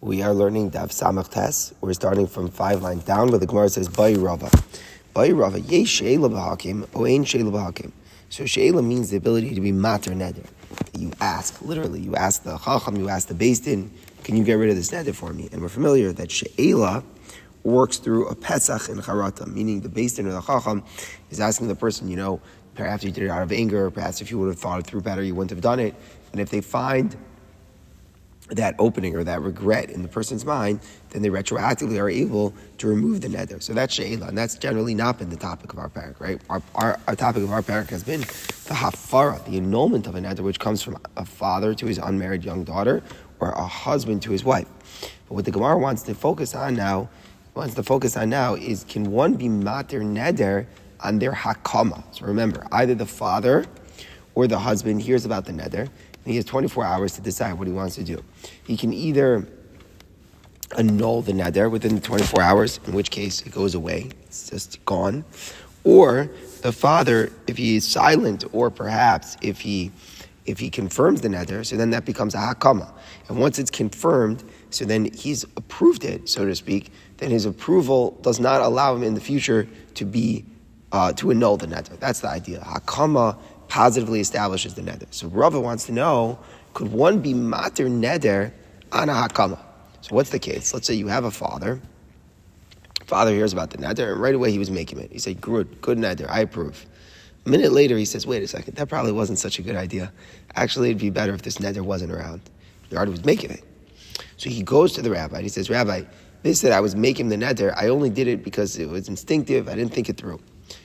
We are learning Daf Samach Tes. We're starting from five lines down, where the Gemara says Bay Rava. Bay Rava, Ye Sheila B'Hakim, O Ein Sheila B'Hakim. So Sheila means the ability to be mater neder. You ask, literally, you ask the Chacham, you ask the Beis Din, can you get rid of this neder for me? And we're familiar that Sheila works through a Pesach and Charata, meaning the Beis Din or the Chacham is asking the person, you know, perhaps you did it out of anger, perhaps if you would have thought it through better, you wouldn't have done it. And if they find that opening or that regret in the person's mind, then they retroactively are able to remove the neder. So that's she'ela, and that's generally not been the topic of our parak, right? Our, our, our topic of our parak has been the hafara, the annulment of a neder, which comes from a father to his unmarried young daughter or a husband to his wife. But what the Gemara wants to focus on now, wants to focus on now is can one be mater neder on their hakama? So remember, either the father or the husband hears about the neder, he has 24 hours to decide what he wants to do. He can either annul the neder within the 24 hours, in which case it goes away, it's just gone, or the father, if he is silent, or perhaps if he if he confirms the neder, so then that becomes a hakama. And once it's confirmed, so then he's approved it, so to speak, then his approval does not allow him in the future to be uh, to annul the neder. That's the idea. Hakama positively establishes the neder. So Rava wants to know, could one be mater neder on a hakama? So what's the case? Let's say you have a father. Father hears about the neder, and right away he was making it. He said, good, good neder, I approve. A minute later, he says, wait a second, that probably wasn't such a good idea. Actually, it'd be better if this neder wasn't around. The already was making it. So he goes to the rabbi, and he says, Rabbi, this that I was making the neder, I only did it because it was instinctive, I didn't think it through.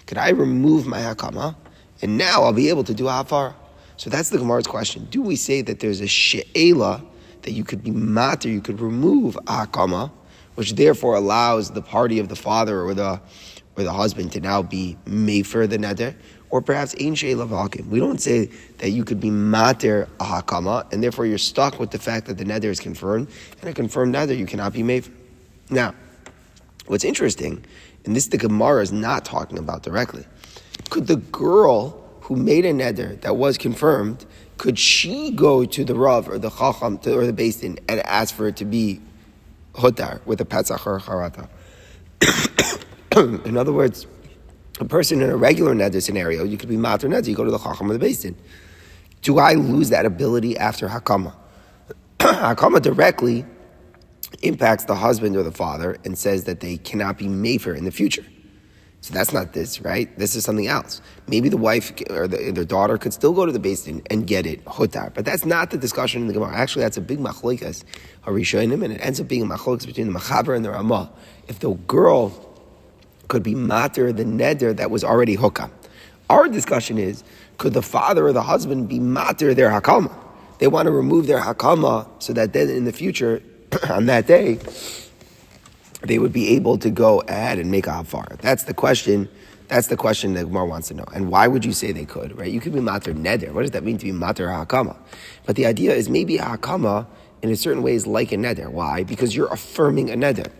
Could I remove my hakama? And now I'll be able to do hafar. So that's the Gemara's question. Do we say that there's a she'ela that you could be matter, you could remove akama, which therefore allows the party of the father or the or the husband to now be mefer the neder, or perhaps ein she'ela v'hakim. We don't say that you could be mater a hakama, and therefore you're stuck with the fact that the neder is confirmed, and a confirmed neder you cannot be mefer. Now, what's interesting, and this the Gemara is not talking about directly could the girl who made a neder that was confirmed, could she go to the Rav or the Chacham to, or the Beis Din and ask for it to be hotar with a Pesach or a Charata? in other words, a person in a regular neder scenario, you could be matar neder, you go to the Chacham or the Beis Din. Do I lose that ability after Hakama? Hakama directly impacts the husband or the father and says that they cannot be mafer in the future. So that's not this, right? This is something else. Maybe the wife or the, their daughter could still go to the Beis Din and get it hotar, but that's not the discussion in the Gemara. Actually, that's a big machloikas harishonim, and it ends up being a machloikas between the machaber and the Rema. If the girl could be mater the neder that was already hukam, our discussion is could the father or the husband be mater their hakama? They want to remove their hakama so that then in the future, on that day, they would be able to go ahead and make a hafar. That's the question. That's the question that Gemara wants to know. And why would you say they could, right? You could be mater neder. What does that mean to be mater hakama? But the idea is maybe hakama in a certain way is like a neder. Why? Because you're affirming a neder.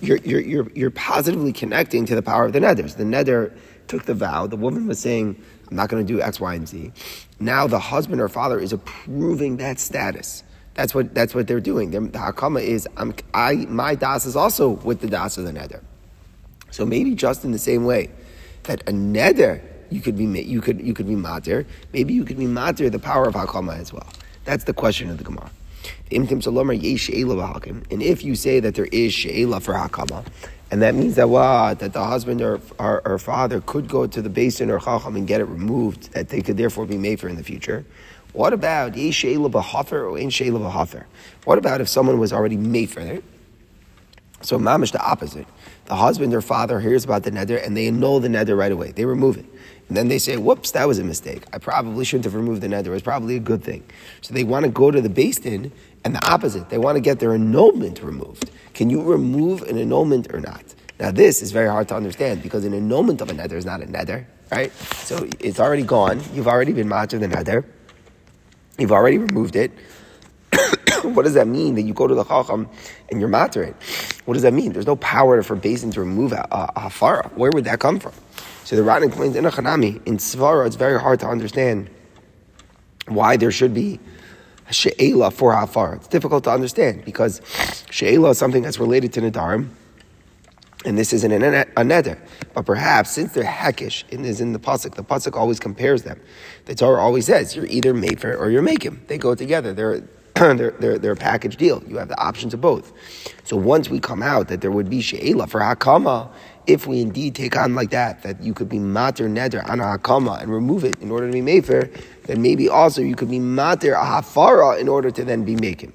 You're, you're, you're, you're positively connecting to the power of the. So the neder took the vow. The woman was saying, I'm not going to do X, Y, and Z. Now the husband or father is approving that status. That's what that's what they're doing. They're, the hakama is I'm, I my das is also with the das of the neder. So maybe just in the same way that a neder you could be you could you could be mater. Maybe you could be mater the power of hakama as well. That's the question of the Gemara. And if you say that there is she'ela for hakama, and that means that what that the husband or, or, or father could go to the beis din or chacham and get it removed, that they could therefore be made for in the future. What about Yeshayla Bahafer or Ain Shayla Bahafer? What about if someone was already made for it? So mamish the opposite. The husband or father hears about the neder and they annul the neder right away. They remove it. And then they say, whoops, that was a mistake. I probably shouldn't have removed the neder. It was probably a good thing. So they want to go to the Din and the opposite. They want to get their annulment removed. Can you remove an annulment or not? Now this is very hard to understand because an annulment of a neder is not a neder, right? So it's already gone. You've already been matter the neder. You've already removed it. what does that mean that you go to the Chacham and you're matter it? What does that mean? There's no power for Beis Din to remove a, a, a hafara. Where would that come from? So the Ran explains in a Chanami, in Svara, it's very hard to understand why there should be she'ela for hafara. It's difficult to understand because she'ela is something that's related to nadarim, and this isn't a neder. But perhaps since they're hekish, it is in the pasuk, the pasuk always compares them. The Torah always says you're either for or you're making. They go together. They're they're, they're, they're a package deal. You have the options of both. So once we come out that there would be she'ela for hakama, if we indeed take on like that, that you could be mater neder on a hakama and remove it in order to be mefer, then maybe also you could be mater a hafara in order to then be making.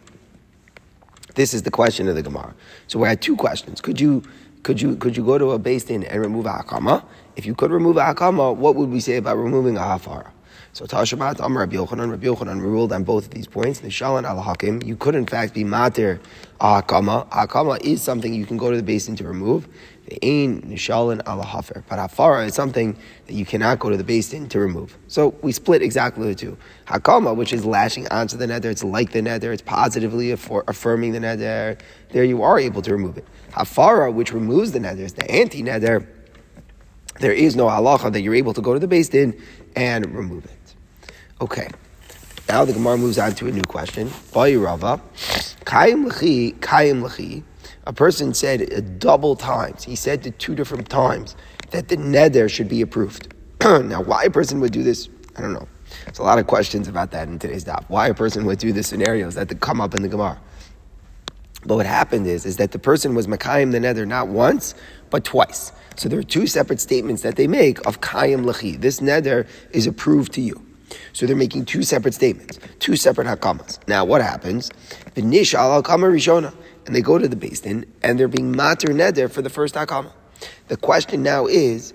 This is the question of the Gemara. So we had two questions. Could you could you could you go to a beis din and remove a hakama? If you could remove a hakama, what would we say about removing a hafara? So Tashamat Amr Rabbi Yochanan, Rabbi Yochanan ruled on both of these points. Nishalan al Hakim, you could in fact be mater a hakama. Hakama is something you can go to the beis din to remove. Ain nishalan al hafer, but hafara is something that you cannot go to the beis din to remove. So we split exactly the two. Hakama, which is lashing onto the neder, it's like the neder, it's positively affirming the neder. There you are able to remove it. Hafara, which removes the neder, is the anti neder. There is no halacha that you're able to go to the beis din and remove it. Okay. Now the Gemara moves on to a new question. Rava, Kayim Lechi, Kayim Lechi. A person said a double times. He said to two different times that the neder should be approved. now, why a person would do this, I don't know. There's a lot of questions about that in today's daf. Why a person would do the scenarios that come up in the Gemara. But what happened is, is that the person was Makayim the neder not once, but twice. So there are two separate statements that they make of Kayim Lechi. This neder is approved to you. So they're making two separate statements, two separate hakamas. Now, what happens? B'nish al rishona, and they go to the din, and they're being mater neder for the first hakama. The question now is,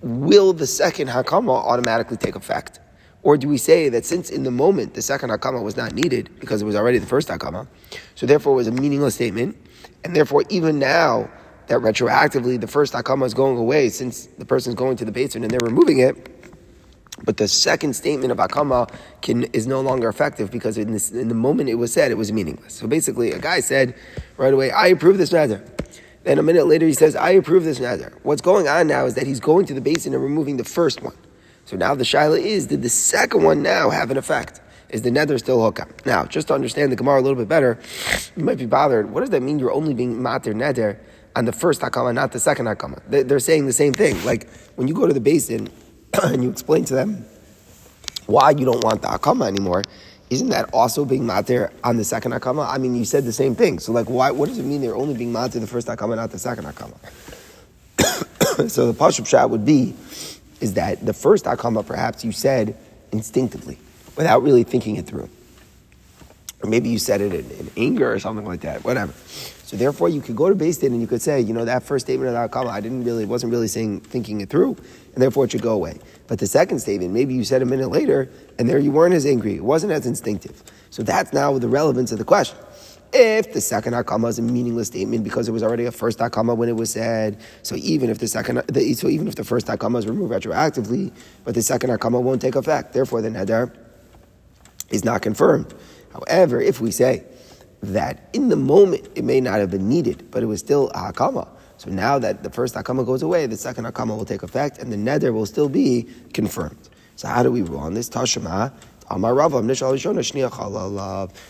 will the second hakama automatically take effect? Or do we say that since in the moment the second hakama was not needed because it was already the first hakama, so therefore it was a meaningless statement, and therefore even now that retroactively the first hakama is going away since the person is going to the basement and they're removing it, but the second statement of Akama can, is no longer effective because in, this, in, the moment it was said, it was meaningless. So basically, a guy said right away, I approve this matter. Then a minute later he says, I approve this matter. What's going on now is that he's going to the beis din and removing the first one. So now the shaila is, did the second one now have an effect? Is the neder still hokam? Now, just to understand the Gemara a little bit better, you might be bothered. What does that mean you're only being mater neder on the first hakama, not the second hakama? They're saying the same thing. Like, when you go to the beis din, and you explain to them why you don't want the akama anymore, isn't that also being matir on the second akama? I mean, you said the same thing. So, like, why? What does it mean they're only being matir the first akama, not the second akama? so the pashup shot would be is that the first akama perhaps you said instinctively without really thinking it through, or maybe you said it in, in anger or something like that. Whatever. So therefore, you could go to beis din and you could say, you know, that first statement of the akama, I didn't really, wasn't really saying thinking it through, and therefore it should go away. But the second statement, maybe you said a minute later, and there you weren't as angry. It wasn't as instinctive. So that's now the relevance of the question. If the second hakama is a meaningless statement because it was already a first hakama when it was said, so even if the second, so even if the first hakama is removed retroactively, but the second hakama won't take effect, therefore the neder is not confirmed. However, if we say that in the moment it may not have been needed, but it was still a hakama. So now that the first hakama goes away, the second hakama will take effect, and the neder will still be confirmed. So how do we rule on this? Tashema.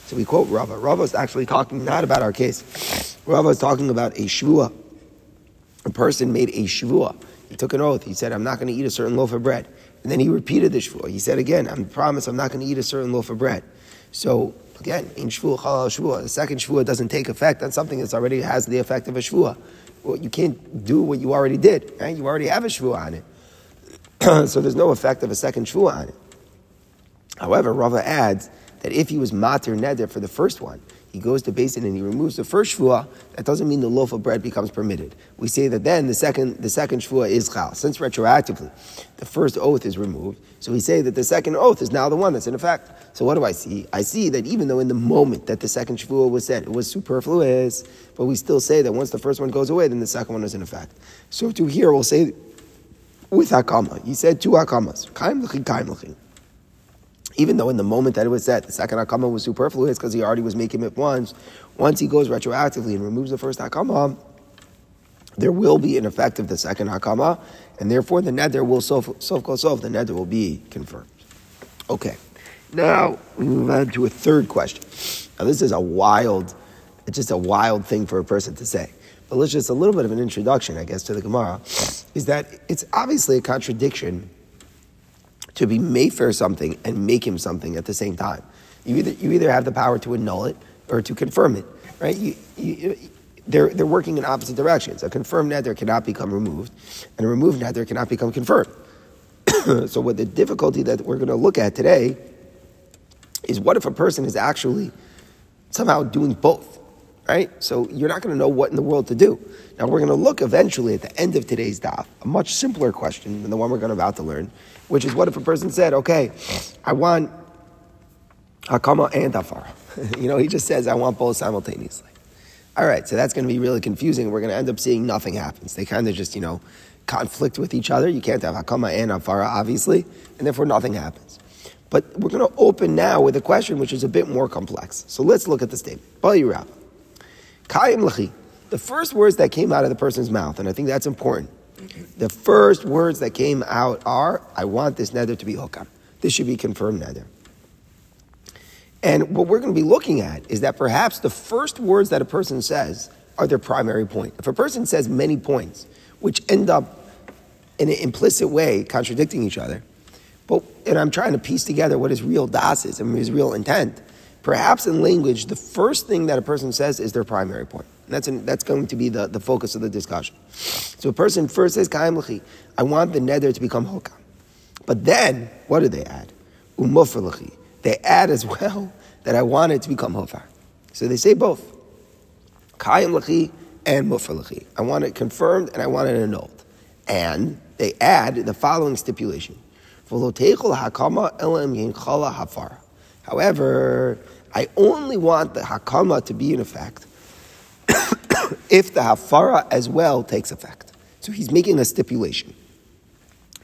So we quote Rava. Rava is actually talking not about our case. Rava is talking about a shvua. A person made a shvua. He took an oath. He said, I'm not going to eat a certain loaf of bread. And then he repeated the shvua. He said again, I promise I'm not going to eat a certain loaf of bread. So Again, in shvua chalal shvua, the second shvua doesn't take effect on something that already has the effect of a shvua. Well, you can't do what you already did. Right? You already have a shvua on it, so there's no effect of a second shvua on it. However, Rava adds that if he was mater neder for the first one, he goes to beis din and he removes the first shvua, that doesn't mean the loaf of bread becomes permitted. We say that then the second the second shvua is chal. Since retroactively the first oath is removed, so we say that the second oath is now the one that's in effect. So what do I see? I see that even though in the moment that the second shvua was said, it was superfluous, but we still say that once the first one goes away, then the second one is in effect. So to here we'll say with hakama. He said two hakamas. Kaim l'chi, kaim l'chi even though in the moment that it was said, the second hakama was superfluous because he already was making it once, once he goes retroactively and removes the first hakama, there will be an effect of the second hakama, and therefore the neder will sof sof, the neder will be confirmed. Okay. Now we move on to a third question. Now this is a wild, it's just a wild thing for a person to say. But let's just a little bit of an introduction, I guess, to the Gemara, is that it's obviously a contradiction to be made for something and make him something at the same time. You either, you either have the power to annul it or to confirm it, right? You, you, they're, they're working in opposite directions. A confirmed neder cannot become removed, and a removed neder cannot become confirmed. so, what the difficulty that we're going to look at today is what if a person is actually somehow doing both, right? So, you're not going to know what in the world to do. Now, we're going to look eventually at the end of today's daf, a much simpler question than the one we're going to about to learn, which is what if a person said, okay, I want Hakama and Afara. you know, he just says, I want both simultaneously. All right, so that's going to be really confusing. We're going to end up seeing nothing happens. They kind of just, you know, conflict with each other. You can't have Hakama and Afara, obviously, and therefore nothing happens. But we're going to open now with a question which is a bit more complex. So let's look at the statement. Kayim Lachi. The first words that came out of the person's mouth, and I think that's important. The first words that came out are, I want this neder to be hukam. This should be confirmed neder. And what we're going to be looking at is that perhaps the first words that a person says are their primary point. If a person says many points, which end up in an implicit way contradicting each other, but and I'm trying to piece together what his real das is and his real intent. Perhaps in language, the first thing that a person says is their primary point. And that's, an, that's going to be the, the focus of the discussion. So a person first says, I want the neder to become hokam. But then, what do they add? Umufalachi they add as well that I want it to become hofar. So they say both. Kayim lachi and mufar lachi. I want it confirmed and I want it annulled. And they add the following stipulation. However, I only want the hakama to be in effect if the hafara as well takes effect. So he's making a stipulation.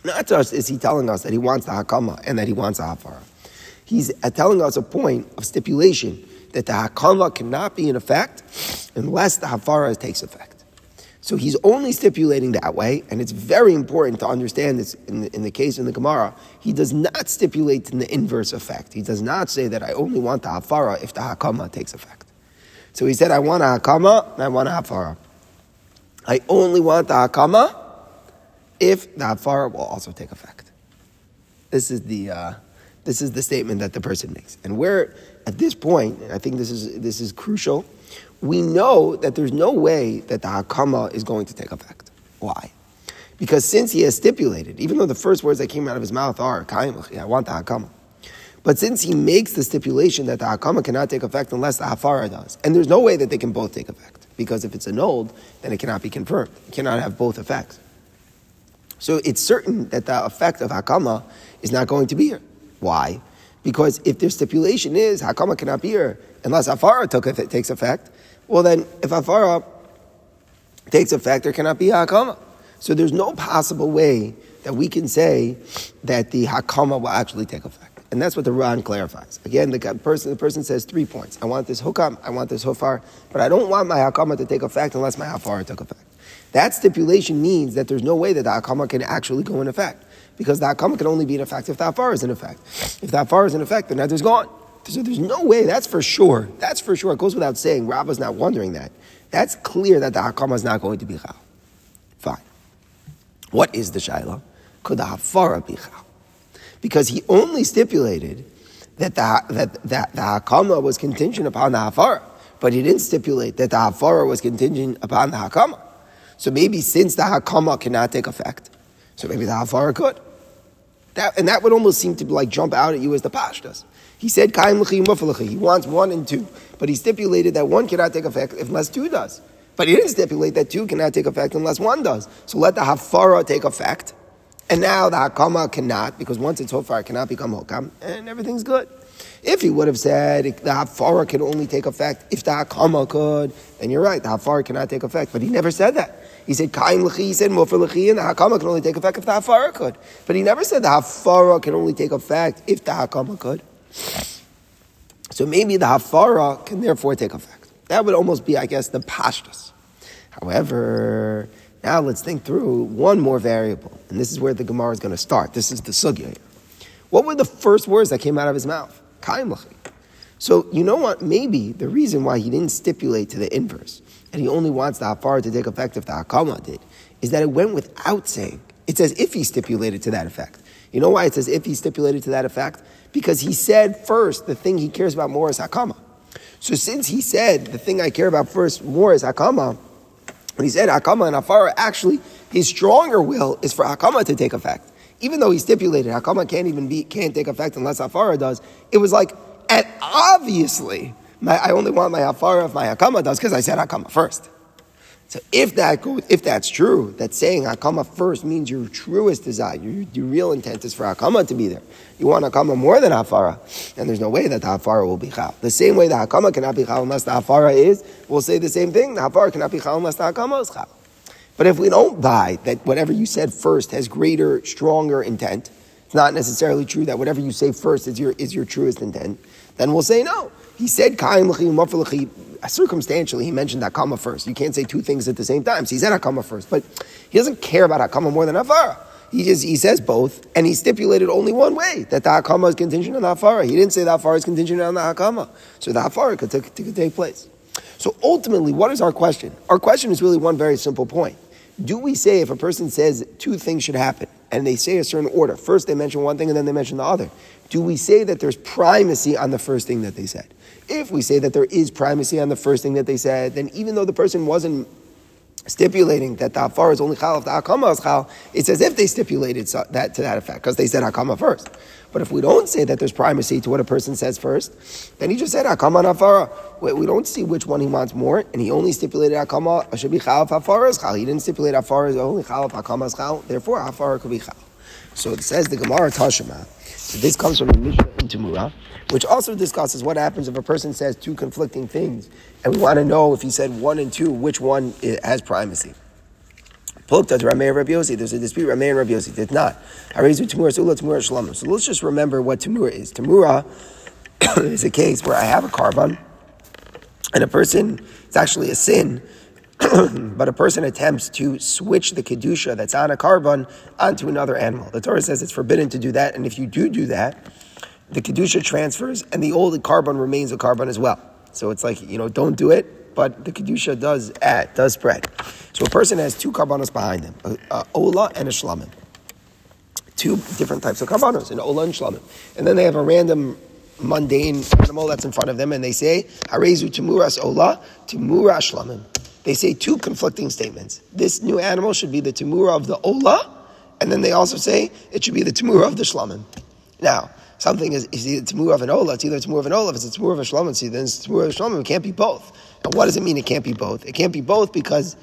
Not just is he telling us that he wants the hakama and that he wants the hafara he's uh, telling us a point of stipulation that the hakama cannot be in effect unless the hafara takes effect. So he's only stipulating that way, and it's very important to understand this in the, in the case in the Gemara. He does not stipulate in the inverse effect. He does not say that I only want the hafara if the hakama takes effect. So he said, I want a hakama and I want a hafara. I only want the hakama if the hafara will also take effect. This is the. Uh, this is the statement that the person makes. And where, at this point, I think this is, this is crucial, we know that there's no way that the hakama is going to take effect. Why? Because since he has stipulated, even though the first words that came out of his mouth are, I want the hakama. But since he makes the stipulation that the hakama cannot take effect unless the hafara does, and there's no way that they can both take effect, because if it's annulled, then it cannot be confirmed. It cannot have both effects. So it's certain that the effect of hakama is not going to be here. Why? Because if their stipulation is Hakama cannot be here unless Afara took, takes effect, well then if Afara takes effect, there cannot be Hakama. So there's no possible way that we can say that the Hakama will actually take effect. And that's what the Ran clarifies. Again, the person, the person says three points. I want this hukam, I want this hofar, but I don't want my hakama to take effect unless my hafar took effect. That stipulation means that there's no way that the hakama can actually go in effect because the hakama can only be in effect if the afar is in effect. If the afar is in effect, then neder is gone. So there's no way, that's for sure. That's for sure. It goes without saying. Rabba's not wondering that. That's clear that the hakama is not going to be chal. Fine. What is the shaila? Could the hafara be chal? Because he only stipulated that the, that, that the hakama was contingent upon the hafara, but he didn't stipulate that the hafara was contingent upon the hakama. So maybe since the hakama cannot take effect, so maybe the hafara could. That, and that would almost seem to like jump out at you as the pashtas. He said He wants one and two, but he stipulated that one cannot take effect unless two does. But he didn't stipulate that two cannot take effect unless one does. So let the hafara take effect, and now the hakama cannot because once it's hofar, it cannot become hokam, and everything's good. If he would have said the hafara can only take effect if the hakama could, then you're right, the hafara cannot take effect. But he never said that. He said kaim lechi, he said mofer lechi, and the hakama can only take effect if the hafara could. But he never said the hafara can only take effect if the hakama could. So maybe the hafara can therefore take effect. That would almost be, I guess, the pashtas. However, now let's think through one more variable, and this is where the Gemara is going to start. This is the sugya. What were the first words that came out of his mouth? Kaim lachi. So you know what? Maybe the reason why he didn't stipulate to the inverse, and he only wants the hafara to take effect if the hakama did, is that it went without saying. It says if he stipulated to that effect. You know why it says if he stipulated to that effect? Because he said first the thing he cares about more is hakama. So since he said the thing I care about first more is hakama, when he said hakama and afara, actually his stronger will is for hakama to take effect. Even though he stipulated hakama can't even be can't take effect unless afara does, it was like, and obviously, my, I only want my afara if my hakama does because I said hakama first. So if that goes, if that's true, that saying hakama first means your truest desire, your, your real intent is for hakama to be there. You want hakama more than hafara, and there's no way that the hafara will be chal. The same way the hakama cannot be chal unless the hafara is, we'll say the same thing. The hafara cannot be chal unless the hakama is chal. But if we don't buy that whatever you said first has greater, stronger intent, it's not necessarily true that whatever you say first is your is your truest intent, then we'll say no. He said kaim l'chi circumstantially, he mentioned that Hakama first. You can't say two things at the same time. So he said Hakama first, but he doesn't care about Hakama more than Hafara. He just he says both, and he stipulated only one way that the Hakama is contingent on the Hafara. He didn't say the Hafara is contingent on the Hakama, so the Hafara could, take, could take place. So ultimately, what is our question? Our question is really one very simple point. Do we say if a person says two things should happen, and they say a certain order, first they mention one thing and then they mention the other, do we say that there's primacy on the first thing that they said? If we say that there is primacy on the first thing that they said, then even though the person wasn't stipulating that the afar is only chal if the hakama is chal, it's as if they stipulated that to that effect because they said hakama first. But if we don't say that there's primacy to what a person says first, then he just said hakama and afara. We don't see which one he wants more, and he only stipulated hakama should be chal if afara is chal. He didn't stipulate afara is only chal if hakama is chal. Therefore, afara could be chal. So it says the Gemara Tashema. So this comes from the Mishnah in Tamura which also discusses what happens if a person says two conflicting things, and we want to know if he said one and two, which one has primacy. Plukta to Rameh Rabbi Yossi. There's a dispute. Rameh and Rabbi Yossi did not. Harizu Tamura Sula Tamura Shalom. So let's just remember what Tamura is. Tamura is a case where I have a korban, and a person. It's actually a sin. but a person attempts to switch the kedusha that's on a korban onto another animal. The Torah says it's forbidden to do that, and if you do do that, the kedusha transfers, and the old korban remains a korban as well. So it's like you know, don't do it, but the kedusha does add, does spread. So a person has two korbanos behind a ola and a shlamim. Two different types of korbanos, an ola and shlamim, and then they have a random mundane animal that's in front of them, and they say harezu timuras ola, timuras shlamim. They say two conflicting statements. This new animal should be the timura of the ola, and then they also say it should be the timura of the shlamim. Now, something is, is either Tamur of an Ola, it's either Tamur of an Ola, if it's Tamur of a then it's Tamur of a Shlomim, it can't be both. And what does it mean it can't be both? It can't be both because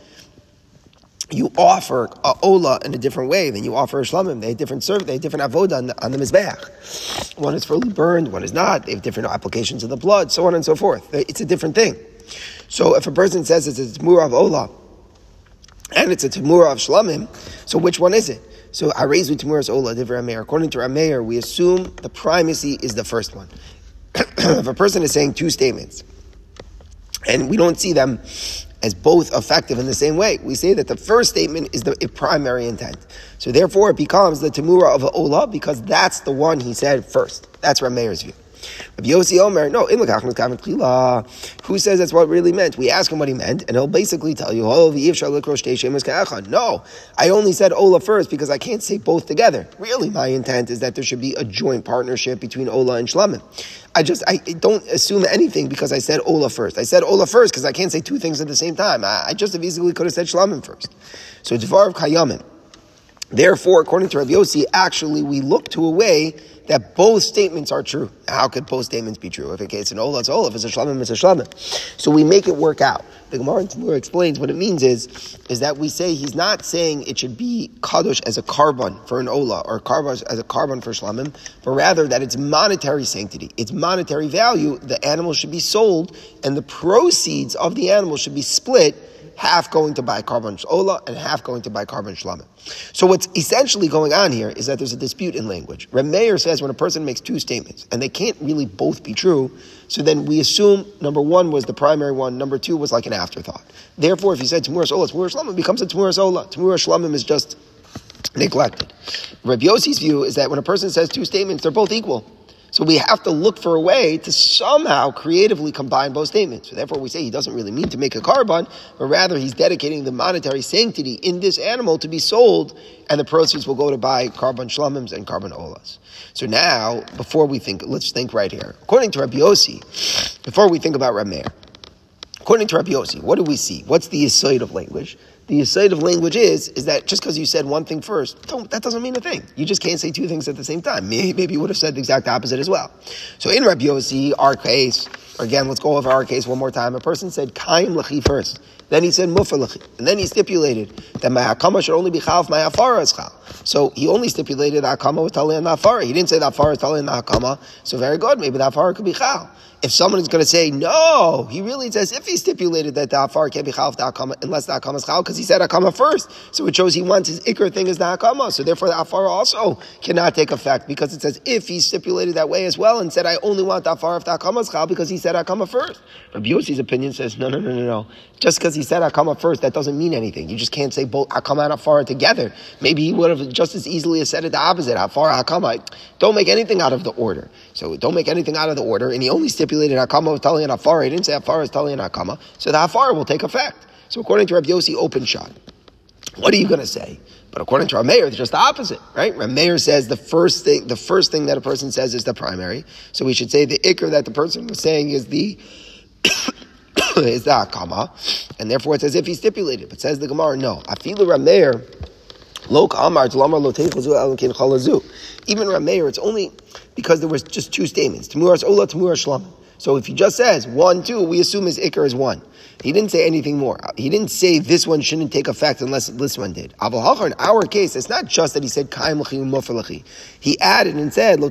you offer a Ola in a different way than you offer a Shlomim. They have different serve, they have different avodah on the, on the Mizbeach. One is fully burned, one is not. They have different applications of the blood, so on and so forth. It's a different thing. So if a person says it's a Tamur of Ola, and it's a Tamur of Shlamim, so which one is it? So Arezu Timuras Ola Divrei Rameir. According to Rameir, we assume the primacy is the first one. if a person is saying two statements, and we don't see them as both effective in the same way, we say that the first statement is the primary intent. So therefore, it becomes the Tamura of Ola because that's the one he said first. That's Rameir's view. Rabbi Yossi Omer, no, who says that's what really meant? We ask him what he meant, and he'll basically tell you, oh, no, I only said Ola first because I can't say both together. Really, my intent is that there should be a joint partnership between Ola and Shlamim. I just, I don't assume anything because I said Ola first. I said Ola first because I can't say two things at the same time. I, I just as easily could have said Shlamim first. So Dvar of Kayamin. Therefore, according to Rav Yossi, actually we look to a way that both statements are true. How could both statements be true? If it's an Ola, it's Ola. If it's a Shlamim, it's a Shlamim. So we make it work out. The Gemara explains what it means is, is that we say he's not saying it should be Kadosh as a korban for an Ola or korban as a korban for Shlamim, but rather that it's monetary sanctity. It's monetary value. The animal should be sold and the proceeds of the animal should be split half going to buy korban ola and half going to buy korban shlamim. So what's essentially going on here is that there's a dispute in language. Reb Meir says when a person makes two statements and they can't really both be true, so then we assume number one was the primary one, number two was like an afterthought. Therefore, if you said Tamuras Ola, Tamuras Shlamim becomes a Tamuras Ola. Tamuras Shlamim is just neglected. Rabbi Yossi's view is that when a person says two statements, they're both equal. So we have to look for a way to somehow creatively combine both statements. So therefore, we say he doesn't really mean to make a korban, but rather he's dedicating the monetary sanctity in this animal to be sold, and the proceeds will go to buy korban shlamims and korban olas. So now, before we think, let's think right here. According to Rabbi Yossi, before we think about Rameir, according to Rabbi Yossi, what do we see? What's the aside of language? The aside of language is, is that just because you said one thing first, that doesn't mean a thing. You just can't say two things at the same time. Maybe, you would have said the exact opposite as well. So in Rabbi Yossi, our case, again, let's go over our case one more time. A person said kaim lechi first. Then he said mufa lechi. And then he stipulated that my hakama should only be chal my afara is chal. So he only stipulated hakama was tali and afara. He didn't say that afara is tali and hakama. So very good. Maybe the afara could be chal if someone is going to say, no, he really says if he stipulated that the afar can't be chalf the akama unless the is chal, because he said akama first. So it shows he wants his ikr thing is the akama. So therefore the afar also cannot take effect because it says if he stipulated that way as well and said, I only want the afar if the is chal because he said akama first. Rabbi Yossi's opinion says, no, no, no, no, no. Just because he said akama first, that doesn't mean anything. You just can't say both akama and afar together. Maybe he would have just as easily as said it the opposite, afar, akama. Don't make anything out of the order. So don't make anything out of the order. And he only stipulated Hakama was telling an Afar. He didn't say Afar is telling Hakama. So the Afar will take effect. So according to Rabbi Yossi, open shot. What are you going to say? But according to Rameir, it's just the opposite, right? Rameir says the first thing, the first thing that a person says is the primary. So we should say the ikr that the person was saying is the is the akama, and therefore it's as if he stipulated. But says the Gemara, no. Afilu Rameir, lo kamar lamar lo Even Rameir, it's only because there was just two statements. Tamuras ola, tamuras shlam. So if he just says one, two, we assume his ikr is one. He didn't say anything more. He didn't say this one shouldn't take effect unless this one did. Hachar, in our case, it's not just that he said kaim lechi He added and said lo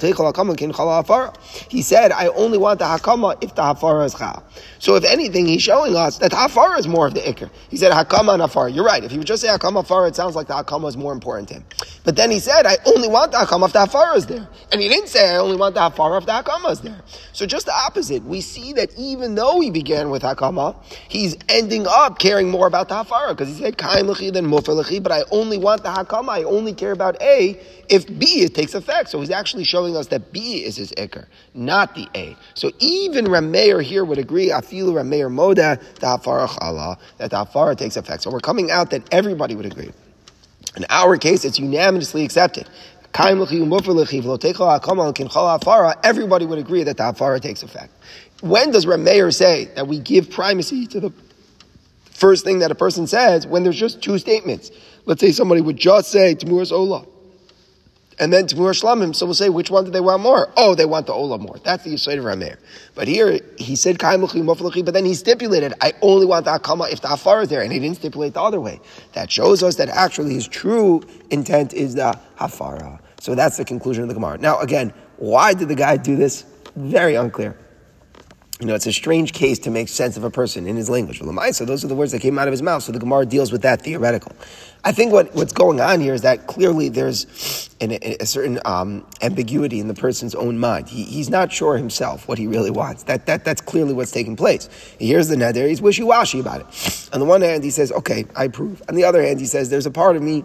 He said I only want the hakama if the hafara is chal. So if anything, he's showing us that hafara is more of the ikr. He said hakama and hafara. You're right. If he would just say hakama hafara, it sounds like the hakama is more important to him. But then he said I only want the hakama if the hafara is there, and he didn't say I only want the hafara if the hakama is there. So just the opposite. We see that even though he began with hakama, he's ending up caring more about the hafara because he said kain lechi than mufer lechi, but I only want the hakama. I only care about A if B it takes effect. So he's actually showing us that B is his ikr, not the A. So even Rameir here would agree, afilu Rameir moda the hafara chala that the hafara takes effect. So we're coming out that everybody would agree. In our case, it's unanimously accepted. Everybody would agree that the hafara takes effect. When does Rameir say that we give primacy to the first thing that a person says when there's just two statements. Let's say somebody would just say Tamuras Ola. And then Tamur Shlamim, so we'll say, which one do they want more? Oh, they want the Ola more. That's the Yisrael of Rameir. But here, he said but then he stipulated, I only want the Akama if the Afar is there, and he didn't stipulate the other way. That shows us that actually his true intent is the Hafara. So that's the conclusion of the Gemara. Now, again, why did the guy do this? Very unclear. You know, it's a strange case to make sense of a person in his language. So those are the words that came out of his mouth. So the Gemara deals with that theoretical. I think what, what's going on here is that clearly there's an, a certain um, ambiguity in the person's own mind. He, he's not sure himself what he really wants. That, that, that's clearly what's taking place. He hears the neder, he's wishy-washy about it. On the one hand, he says, okay, I approve. On the other hand, he says, there's a part of me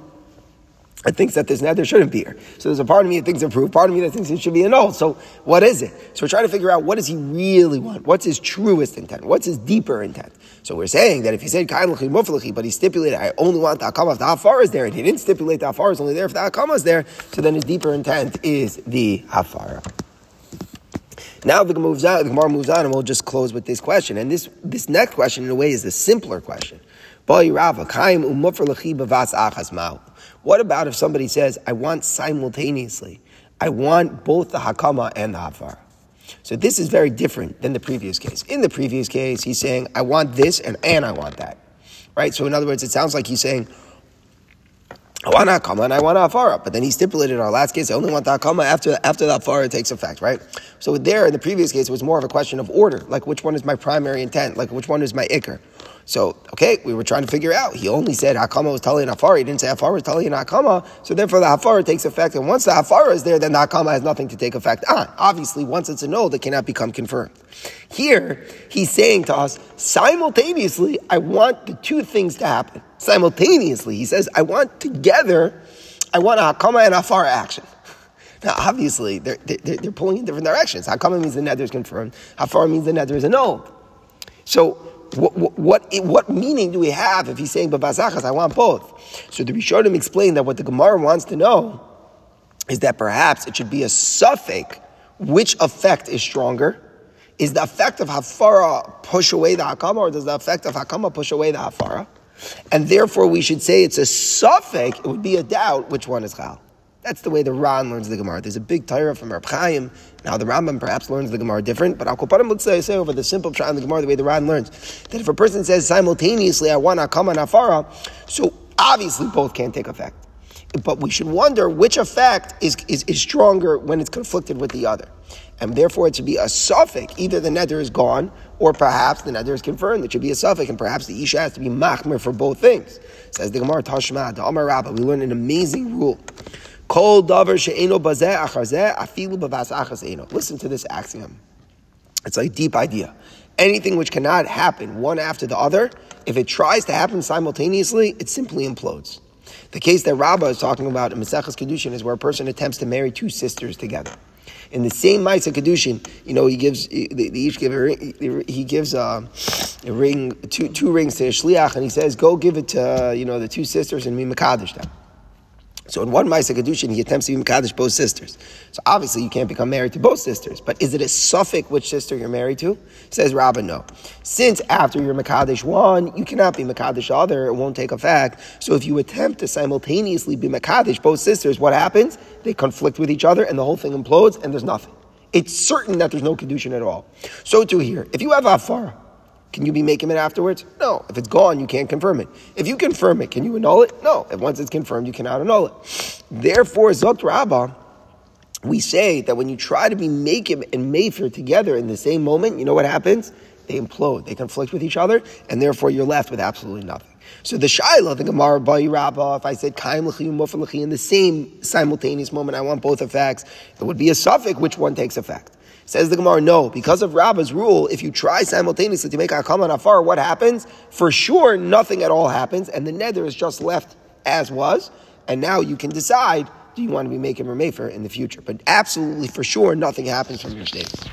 that thinks that this neder shouldn't be here. So there's a part of me that thinks approved, part of me that thinks it should be annulled. So what is it? So we're trying to figure out what does he really want? What's his truest intent? What's his deeper intent? So we're saying that if he said kain but he stipulated I only want the akama if the hafar is there, and he didn't stipulate the hafar is only there if the akama is there, so then his deeper intent is the hafara. Now the moves on, the Gemara moves on, and we'll just close with this question. And this this next question, in a way, is the simpler question. What about if somebody says, I want simultaneously? I want both the hakama and the hafar. So this is very different than the previous case. In the previous case, he's saying, I want this and, and I want that. Right? So in other words, it sounds like he's saying, I want hakama and I want hafara. But then he stipulated in our last case, I only want the hakama after, after the hafara takes effect, right? So there, in the previous case, it was more of a question of order. Like which one is my primary intent? Like which one is my ikr? So, okay, we were trying to figure out. He only said Hakama was telling Hafar. He didn't say Hafar was telling Hakama. So therefore the Hafar takes effect. And once the Hafar is there, then the Hakama has nothing to take effect on. Obviously, once it's a no, that cannot become confirmed. Here, he's saying to us, simultaneously, I want the two things to happen. Simultaneously, he says, I want together I want a hakama and afar action. Now, obviously, they're, they're, they're pulling in different directions. Hakama means the neder is confirmed. Hafar means the neder is annulled. So, what, what, what, meaning do we have if he's saying, Babazachas, I want both? So the Rishonim explain that what the Gemara wants to know is that perhaps it should be a safek which effect is stronger. Is the effect of Hafara push away the Hakama, or does the effect of Hakama push away the Hafara? And therefore, we should say it's a safek, it would be a doubt which one is Chal. That's the way the Ran learns the Gemara. There's a big Torah from Reb Chaim. Now the Rambam perhaps learns the Gemara different, but Al Koparim let's say, say over the simple Pshat in the Gemara, the way the Ran learns, that if a person says simultaneously, I want Akama and Afara, so obviously both can't take effect. But we should wonder which effect is, is, is stronger when it's conflicted with the other. And therefore it should be a safek. Either the neder is gone, or perhaps the neder is confirmed. It should be a safek, and perhaps the Isha has to be machmer for both things. Says the Gemara Tashma, the Amar Rabbah, we learn an amazing rule. Kol davar she'eno bazeh achazeh afilu bavas achas eno. Listen to this axiom. It's a deep idea. Anything which cannot happen one after the other, if it tries to happen simultaneously, it simply implodes. The case that Rabbah is talking about in Maseches Kedushin is where a person attempts to marry two sisters together. In the same Maisa Kedushin, you know, he gives, they, each give a ring, he gives a, a, ring, two, two rings to a shliach, and he says, go give it to, you know, the two sisters and me Makadish them. So in one Maisa Kedushin, he attempts to be Mekadosh both sisters. So obviously you can't become married to both sisters. But is it a safek which sister you're married to? Says Rabbah, no. Since after you're Mekadosh one, you cannot be Mekadosh other, it won't take effect. So if you attempt to simultaneously be Mekadosh both sisters, what happens? They conflict with each other and the whole thing implodes and there's nothing. It's certain that there's no Kedushin at all. So too here. If you have Afar, can you be making it afterwards? No. If it's gone, you can't confirm it. If you confirm it, can you annul it? No. If once it's confirmed, you cannot annul it. Therefore, Zokt Rabbah, we say that when you try to be Makim and Mayfair together in the same moment, you know what happens? They implode. They conflict with each other, and therefore you're left with absolutely nothing. So the Shaila, the Gemara, Bayi Rabbah, if I said Kaim L'chi Mufal in the same simultaneous moment, I want both effects, it would be a safek, which one takes effect? Says the Gemara, no, because of Rabbah's rule, if you try simultaneously to make Hakam and Afar, what happens? For sure, nothing at all happens, and the neder is just left as was, and now you can decide, do you want to be making Ramefer in the future? But absolutely, for sure, nothing happens from your status.